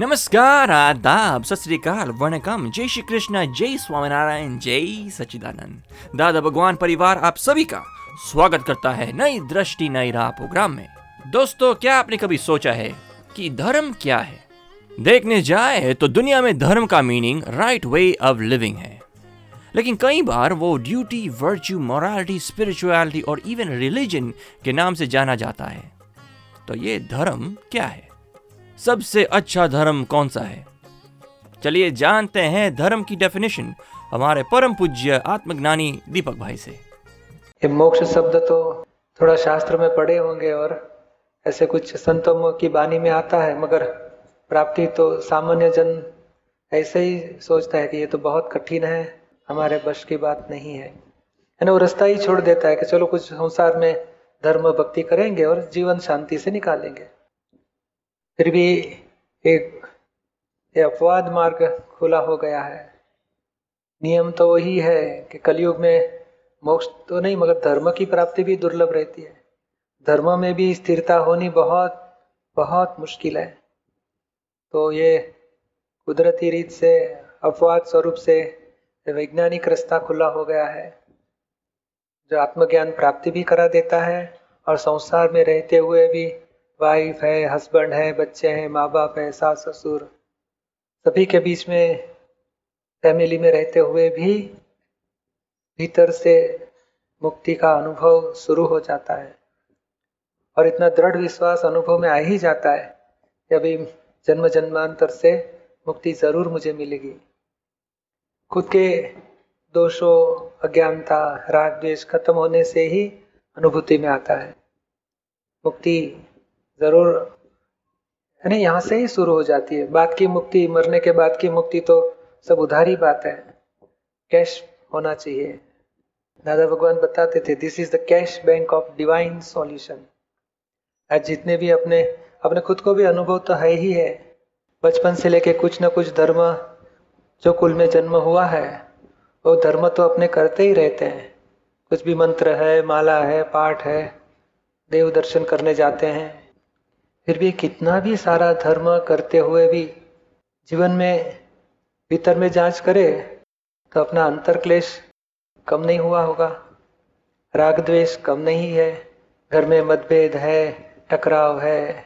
नमस्कार, आदाब, सत श्रीकाल वणकम। जय श्री कृष्ण, जय स्वामीनारायण, जय सचिदानंद दादा भगवान परिवार आप सभी का स्वागत करता है नई दृष्टि, नई राह प्रोग्राम में। दोस्तों, क्या आपने कभी सोचा है कि धर्म क्या है? देखने जाए तो दुनिया में धर्म का meaning right way of living है। लेकिन कई बार वो ड्यूटी वर्च्यू मोरालिटी स्पिरिचुअलिटी और इवन रिलीजन के नाम से जाना जाता है। तो ये धर्म क्या है? सबसे अच्छा धर्म कौन सा है? चलिए जानते हैं धर्म की डेफिनेशन हमारे परम पूज्य आत्मज्ञानी दीपक भाई से। मोक्ष शब्द तो थोड़ा शास्त्र में पढ़े होंगे और ऐसे कुछ संतों की बानी में आता है, मगर प्राप्ति तो सामान्य जन ऐसे ही सोचता है कि ये तो बहुत कठिन है, हमारे बश की बात नहीं है। है ना वो रास्ता ही छोड़ देता है कि चलो कुछ संसार में धर्म भक्ति करेंगे और जीवन शांति से निकालेंगे। फिर भी एक अपवाद मार्ग खुला हो गया है। नियम तो वही है कि कलयुग में मोक्ष तो नहीं, मगर धर्म की प्राप्ति भी दुर्लभ रहती है। धर्म में भी स्थिरता होनी बहुत बहुत मुश्किल है। तो ये कुदरती रीत से, अपवाद स्वरूप से वैज्ञानिक रास्ता खुला हो गया है, जो आत्मज्ञान प्राप्ति भी करा देता है और संसार में रहते हुए भी वाइफ है, हस्बैंड है, बच्चे हैं माँ बाप है, सास, ससुर, सभी के बीच में, फैमिली में रहते हुए भी भीतर से मुक्ति का अनुभव शुरू हो जाता है। और इतना दृढ़ विश्वास अनुभव में आ ही जाता है कि अभी जन्म जन्मांतर से मुक्ति ज़रूर मुझे मिलेगी। खुद के दोषों, अज्ञानता राग द्वेष खत्म होने से ही अनुभूति में आता है। मुक्ति ज़रूर। है ना यहाँ से ही शुरू हो जाती है। बात की मुक्ति, मरने के बाद की मुक्ति तो सब उधार ही बात है। कैश होना चाहिए। दादा भगवान बताते थे this is the cash bank of divine solution आज जितने भी अपने अपने खुद को भी अनुभव तो है ही है। बचपन से लेके कुछ ना कुछ धर्म जो कुल में जन्म हुआ है, वो धर्म तो अपने करते ही रहते हैं। कुछ भी मंत्र है, माला है, पाठ है, देव दर्शन करने जाते हैं। फिर भी कितना भी सारा धर्म करते हुए भी जीवन में, भीतर में जाँच करे तो अपना अंतर क्लेश कम नहीं हुआ होगा। राग द्वेष कम नहीं है। घर में मतभेद है, टकराव है,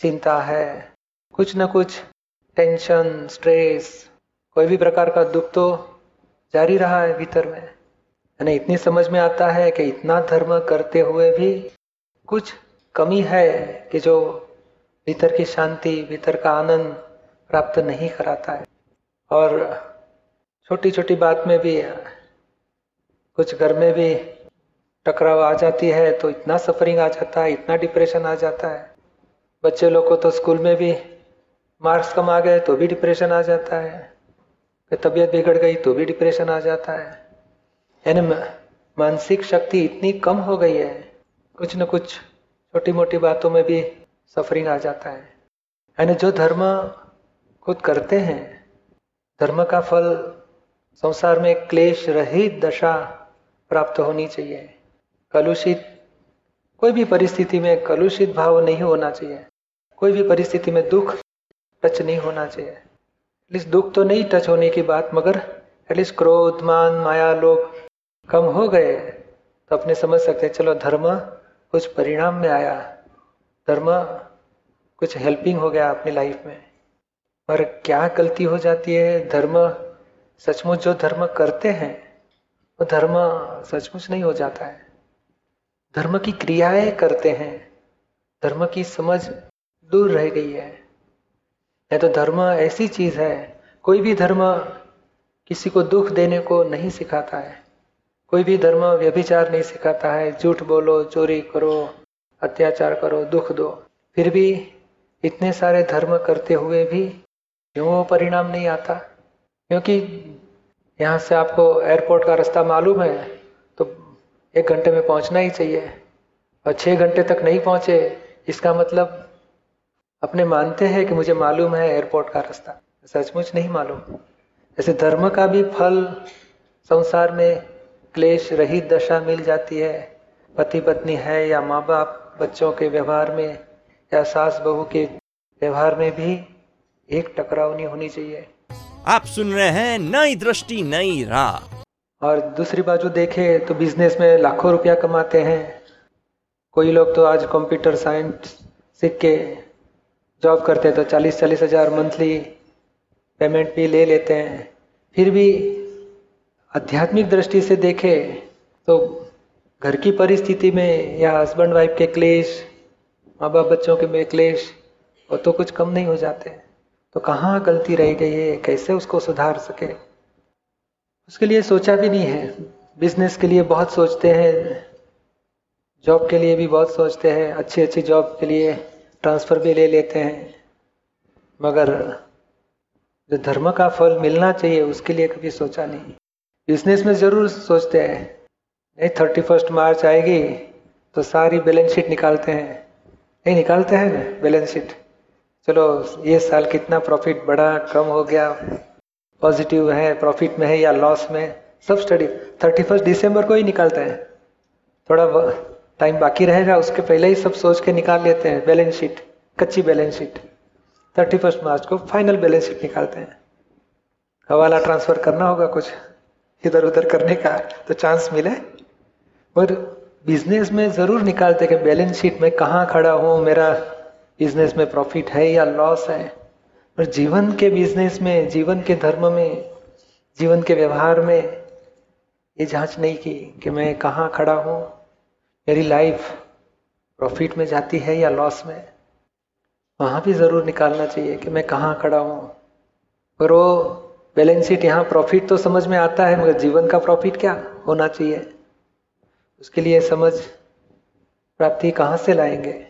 चिंता है। कुछ न कुछ टेंशन स्ट्रेस कोई भी प्रकार का दुख तो जारी रहा है भीतर में। यानी इतनी समझ में आता है कि इतना धर्म करते हुए भी कुछ कमी है कि जो भीतर की शांति, भीतर का आनंद प्राप्त नहीं कराता है। और छोटी छोटी बात में भी, कुछ घर में भी टकराव आ जाती है तो इतना सफरिंग आ जाता है, इतना डिप्रेशन आ जाता है। बच्चे लोग को तो स्कूल में भी मार्क्स कम आ गए तो भी डिप्रेशन आ जाता है। फिर तबीयत बिगड़ गई तो भी डिप्रेशन आ जाता है। यानी मानसिक शक्ति इतनी कम हो गई है। कुछ न कुछ छोटी मोटी बातों में भी सफरिंग आ जाता है। यानी जो धर्म खुद करते हैं, धर्म का फल संसार में क्लेश रहित दशा प्राप्त होनी चाहिए। कलुषित, कोई भी परिस्थिति में कलुषित भाव नहीं होना चाहिए। कोई भी परिस्थिति में दुख टच नहीं होना चाहिए। एटलीस्ट दुख तो नहीं टच होने की बात, मगर एटलीस्ट क्रोध, मान, माया लोग कम हो गए तो अपने समझ सकते हैं, चलो धर्म कुछ परिणाम में आया। धर्म कुछ हेल्पिंग हो गया अपनी लाइफ में। पर क्या गलती हो जाती है? धर्म, सचमुच जो धर्म करते हैं, वो तो धर्म सचमुच नहीं हो जाता है। धर्म की क्रियाएँ करते हैं। धर्म की समझ दूर रह गई है। नहीं तो धर्म ऐसी चीज़ है, कोई भी धर्म किसी को दुख देने को नहीं सिखाता है। कोई भी धर्म व्यभिचार नहीं सिखाता है। झूठ बोलो, चोरी करो अत्याचार करो, दुख दो। फिर भी इतने सारे धर्म करते हुए भी क्यों वो परिणाम नहीं आता? क्योंकि यहाँ से आपको एयरपोर्ट का रास्ता मालूम है तो एक घंटे में पहुँचना ही चाहिए। और छः घंटे तक नहीं पहुँचे, इसका मतलब अपने मानते हैं कि मुझे मालूम है एयरपोर्ट का रास्ता। सचमुच नहीं मालूम। ऐसे धर्म का भी फल संसार में क्लेश रहित दशा मिल जाती है पति पत्नी है या माँ बाप बच्चों के व्यवहार में या सास बहू के व्यवहार में भी एक टकराव नहीं होनी चाहिए। आप सुन रहे हैं नई दृष्टि नई राह। और दूसरी बाजू देखे तो बिज़नेस में लाखों रुपया कमाते हैं। कोई लोग तो आज कंप्यूटर साइंस सीख के जॉब करते हैं तो चालीस चालीस हज़ार मंथली पेमेंट भी ले लेते हैं। फिर भी आध्यात्मिक दृष्टि से देखे तो घर की परिस्थिति में या हस्बैंड वाइफ के क्लेश माँ बाप बच्चों के में क्लेश, वो तो कुछ कम नहीं हो जाते। तो कहाँ गलती रह गई है? कैसे उसको सुधार सके? उसके लिए सोचा भी नहीं है। बिज़नेस के लिए बहुत सोचते हैं। जॉब के लिए भी बहुत सोचते हैं। अच्छी अच्छी जॉब के लिए ट्रांसफ़र भी ले लेते हैं। मगर जो धर्म का फल मिलना चाहिए, उसके लिए कभी सोचा नहीं। बिज़नेस में ज़रूर सोचते हैं। नहीं थर्टी फ़र्स्ट मार्च आएगी तो सारी बैलेंस शीट निकालते हैं। नहीं, निकालते हैं ना बैलेंस शीट चलो, ये साल कितना प्रॉफिट बढ़ा कम हो गया पॉजिटिव है प्रॉफिट में है या लॉस में, सब स्टडी थर्टी फ़र्स्ट दिसंबर को ही निकालते हैं। थोड़ा टाइम बाकी रहेगा, उसके पहले ही सब सोच के निकाल लेते हैं बैलेंस शीट कच्ची balance sheet thirty first March को फाइनल बैलेंस शीट निकालते हैं। हवाला ट्रांसफ़र करना होगा कुछ इधर उधर करने का तो चांस मिले। और बिज़नेस में ज़रूर निकालते कि बैलेंस शीट में कहाँ खड़ा हूँ, मेरा बिज़नेस में प्रॉफिट है या लॉस है। और जीवन के बिज़नेस में, जीवन के धर्म में, जीवन के व्यवहार में ये जाँच नहीं की कि मैं कहाँ खड़ा हूँ। मेरी लाइफ प्रॉफिट में जाती है या लॉस में? वहाँ भी ज़रूर निकालना चाहिए कि मैं कहाँ खड़ा हूँ। पर वो बैलेंस शीट यहाँ प्रॉफिट तो समझ में आता है, मगर जीवन का प्रॉफिट क्या होना चाहिए? उसके लिए समझ प्राप्ति कहाँ से लाएँगे?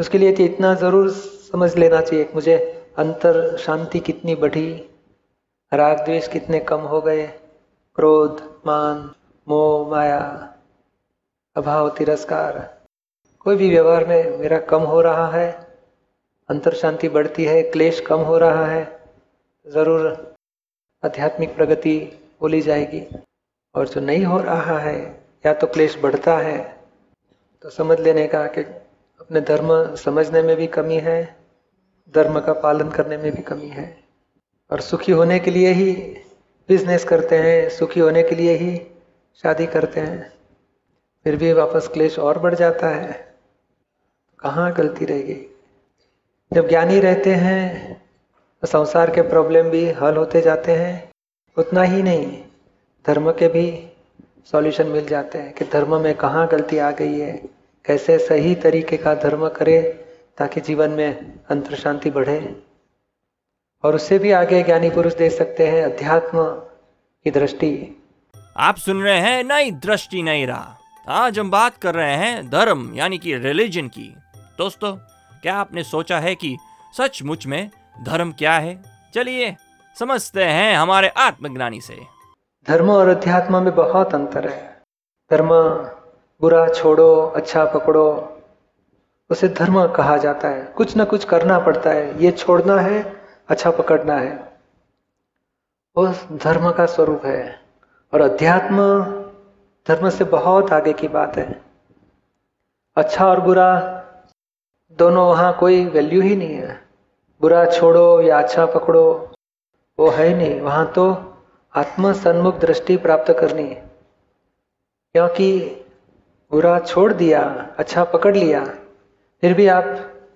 उसके लिए तो इतना ज़रूर समझ लेना चाहिए मुझे अंतर शांति कितनी बढ़ी, राग द्वेष कितने कम हो गए, क्रोध, मान, मोह, माया, अभाव, तिरस्कार, कोई भी व्यवहार में मेरा कम हो रहा है, अंतर शांति बढ़ती है, क्लेश कम हो रहा है, ज़रूर आध्यात्मिक प्रगति बोली जाएगी। और जो नहीं हो रहा है या तो क्लेश बढ़ता है तो समझ लेने का कि अपने धर्म समझने में भी कमी है, धर्म का पालन करने में भी कमी है। और सुखी होने के लिए ही बिज़नेस करते हैं, सुखी होने के लिए ही शादी करते हैं, फिर भी वापस क्लेश और बढ़ जाता है। कहाँ गलती रहेगी? जब ज्ञानी रहते हैं तो संसार के प्रॉब्लम भी हल होते जाते हैं, उतना ही नहीं, धर्म के भी सॉल्यूशन मिल जाते हैं कि धर्म में कहाँ गलती आ गई है, कैसे सही तरीके का धर्म करे ताकि जीवन में अंतर शांति बढ़े। और उससे भी आगे ज्ञानी पुरुष दे सकते हैं अध्यात्म की दृष्टि। आप सुन रहे हैं नई दृष्टि, नई राह। आज हम बात कर रहे हैं धर्म, यानी कि रिलीजन की। दोस्तों, क्या आपने सोचा है कि सचमुच में धर्म क्या है? चलिए समझते हैं हमारे आत्मज्ञानी से। धर्म और अध्यात्म में बहुत अंतर है। धर्म बुरा छोड़ो अच्छा पकड़ो, उसे धर्म कहा जाता है। कुछ ना कुछ करना पड़ता है। ये छोड़ना है अच्छा पकड़ना है। वो धर्म का स्वरूप है। और अध्यात्म, धर्म से बहुत आगे की बात है। अच्छा और बुरा, दोनों वहाँ कोई वैल्यू ही नहीं है। बुरा छोड़ो या अच्छा पकड़ो, वो है नहीं। वहाँ तो आत्म सन्मुख दृष्टि प्राप्त करनी है। क्योंकि बुरा छोड़ दिया अच्छा पकड़ लिया, फिर भी आप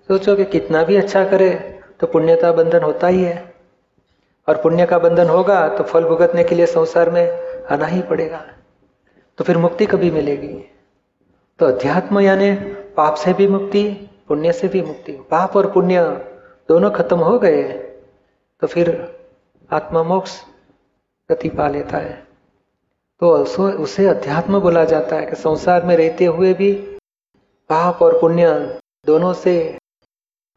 सोचो कि कितना भी अच्छा करे तो पुण्य का बंधन होता ही है। और पुण्य का बंधन होगा तो फल भुगतने के लिए संसार में आना ही पड़ेगा। तो फिर मुक्ति कभी मिलेगी। तो अध्यात्म यानी पाप से भी मुक्ति, पुण्य से भी मुक्ति। पाप और पुण्य दोनों खत्म हो गए तो फिर आत्मा मोक्ष गति पा लेता है। तो उसे अध्यात्म बोला जाता है कि संसार में रहते हुए भी पाप और पुण्य दोनों से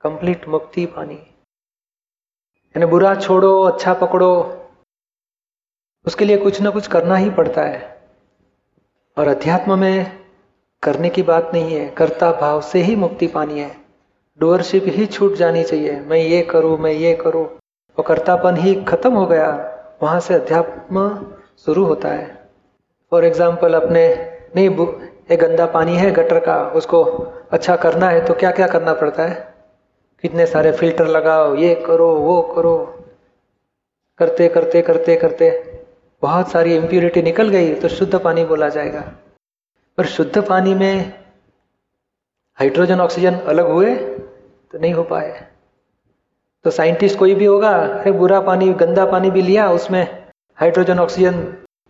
कंप्लीट मुक्ति पानी। यानी बुरा छोड़ो अच्छा पकड़ो, उसके लिए कुछ ना कुछ करना ही पड़ता है। और अध्यात्म में करने की बात नहीं है, कर्ता भाव से ही मुक्ति पानी है। डुअरशिप ही छूट जानी चाहिए, मैं ये करूँ, मैं ये करूँ। और कर्तापन ही खत्म हो गया। वहाँ से अध्यात्म शुरू होता है। फॉर एग्ज़ाम्पल अपने नहीं एक गंदा पानी है, गटर का, उसको अच्छा करना है तो क्या क्या करना पड़ता है? कितने सारे फ़िल्टर लगाओ, ये करो, वो करो। करते करते करते करते बहुत सारी इम्प्योरिटी निकल गई तो शुद्ध पानी बोला जाएगा। पर शुद्ध पानी में हाइड्रोजन ऑक्सीजन अलग हुए तो नहीं हो पाए। तो साइंटिस्ट कोई भी होगा, अरे बुरा पानी, गंदा पानी भी लिया, उसमें हाइड्रोजन, ऑक्सीजन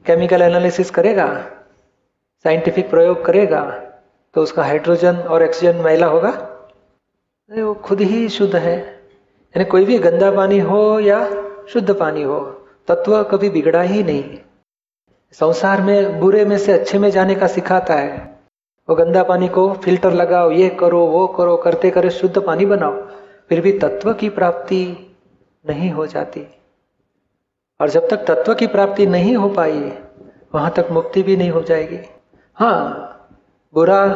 केमिकल एनालिसिस करेगा साइंटिफिक प्रयोग करेगा तो उसका हाइड्रोजन और ऑक्सीजन मैला होगा? नहीं वो खुद ही शुद्ध है। यानी कोई भी गंदा पानी हो या शुद्ध पानी हो, तत्व कभी बिगड़ा ही नहीं। संसार में, बुरे में से अच्छे में जाने का सिखाता है। वो गंदा पानी को फ़िल्टर लगाओ, ये करो, वो करो करते करे शुद्ध पानी बनाओ। फिर भी तत्व की प्राप्ति नहीं हो जाती। और जब तक तत्व की प्राप्ति नहीं हो पाई, वहाँ तक मुक्ति भी नहीं हो जाएगी। हाँ बुरा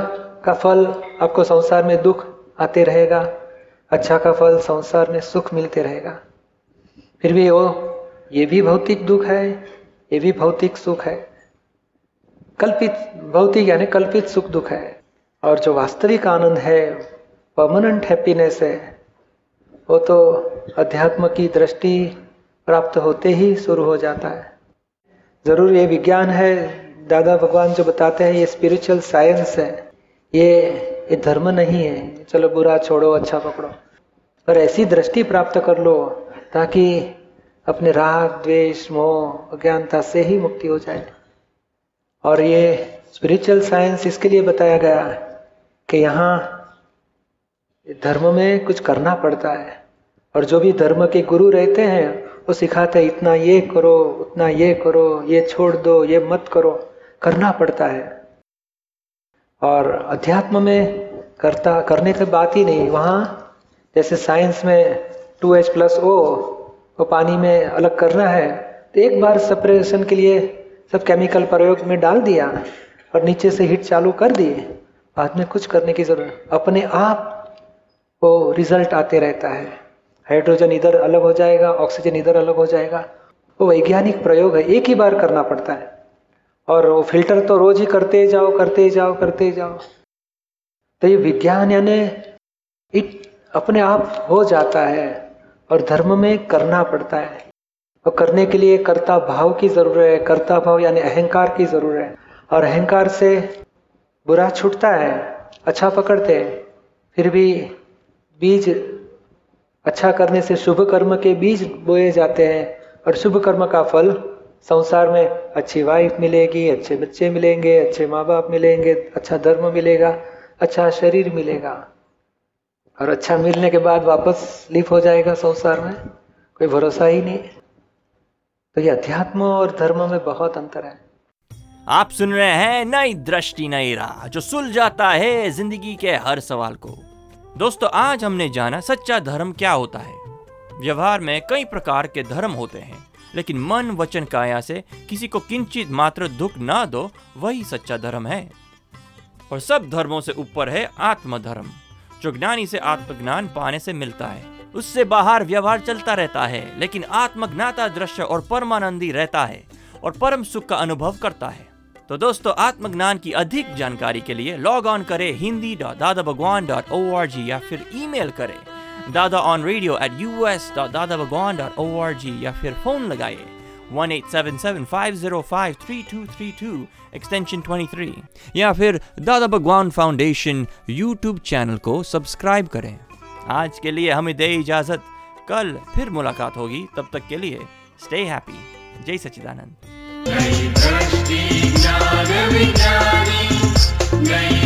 का फल आपको संसार में दुख आते रहेगा अच्छा का फल संसार में सुख मिलते रहेगा। फिर भी वो ये भी भौतिक दुख है, ये भी भौतिक सुख है। कल्पित, भौतिक यानी कल्पित सुख दुख है। और जो वास्तविक आनंद है परमानेंट हैप्पीनेस है वो तो अध्यात्म की दृष्टि प्राप्त होते ही शुरू हो जाता है। ज़रूर ये विज्ञान है। दादा भगवान जो बताते हैं, ये स्पिरिचुअल साइंस है। ये ये धर्म नहीं है। चलो बुरा छोड़ो अच्छा पकड़ो। पर ऐसी दृष्टि प्राप्त कर लो, ताकि अपने राग, द्वेष, मोह, अज्ञानता से ही मुक्ति हो जाए। और ये स्पिरिचुअल साइंस इसके लिए बताया गया कि यहाँ धर्म में कुछ करना पड़ता है। और जो भी धर्म के गुरु रहते हैं, वो सिखाते हैं, इतना ये करो, उतना ये करो, ये छोड़ दो, ये मत करो। करना पड़ता है। और अध्यात्म में करता, करने की बात ही नहीं। वहाँ जैसे साइंस में टू एच प्लस ओ, वो पानी में अलग करना है तो एक बार सेपरेशन के लिए सब केमिकल प्रयोग में डाल दिया और नीचे से हीट चालू कर दिए। बाद में कुछ करने की ज़रूरत, अपने आप वो रिज़ल्ट आते रहता है। हाइड्रोजन इधर अलग हो जाएगा ऑक्सीजन इधर अलग हो जाएगा। वो वैज्ञानिक प्रयोग है, एक ही बार करना पड़ता है। और वो फ़िल्टर तो रोज ही करते जाओ करते जाओ करते जाओ। तो ये विज्ञान यानी अपने आप हो जाता है और धर्म में करना पड़ता है। और करने के लिए कर्ता भाव की ज़रूरत है, कर्ता भाव यानी अहंकार की ज़रूरत है। और अहंकार से बुरा छूटता है अच्छा पकड़ते फिर भी बीज अच्छा करने से शुभ कर्म के बीज बोए जाते हैं और शुभ कर्म का फल संसार में अच्छी वाइफ मिलेगी, अच्छे बच्चे मिलेंगे, अच्छे माँ बाप मिलेंगे अच्छा धर्म मिलेगा अच्छा शरीर मिलेगा। और अच्छा मिलने के बाद वापस लिप हो जाएगा संसार में, कोई भरोसा ही नहीं। तो ये अध्यात्म और धर्म में बहुत अंतर है। आप सुन रहे हैं नई दृष्टि, नई राह, जो सुलझाता है ज़िंदगी के हर सवाल को। दोस्तों, आज हमने जाना सच्चा धर्म क्या होता है। व्यवहार में कई प्रकार के धर्म होते हैं, लेकिन मन वचन काया से किसी को किंचित मात्र दुख ना दो, वही सच्चा धर्म है। और सब धर्मों से ऊपर है आत्मधर्म, जो ज्ञानी से आत्मज्ञान पाने से मिलता है। उससे बाहर व्यवहार चलता रहता है, लेकिन आत्मज्ञाता दृश्य और परमानंदी रहता है, और परम सुख का अनुभव करता है। तो दोस्तों, आत्मज्ञान की अधिक जानकारी के लिए लॉग ऑन करें Hindi dot Dada Bhagwan dot O R G या फिर ईमेल करें। Dada on radio at U S dot Dada Bhagwan dot O R G या फिर फ़ोन लगाइए one eight seven seven five zero five three two three two extension twenty three या फिर Dada Bhagwan foundation YouTube channel को subscribe करें। आज के लिए हमें दे इजाज़त। कल फिर मुलाकात होगी। तब तक के लिए स्टे हैप्पी जय दृष्टि ज्ञान विज्ञानी नई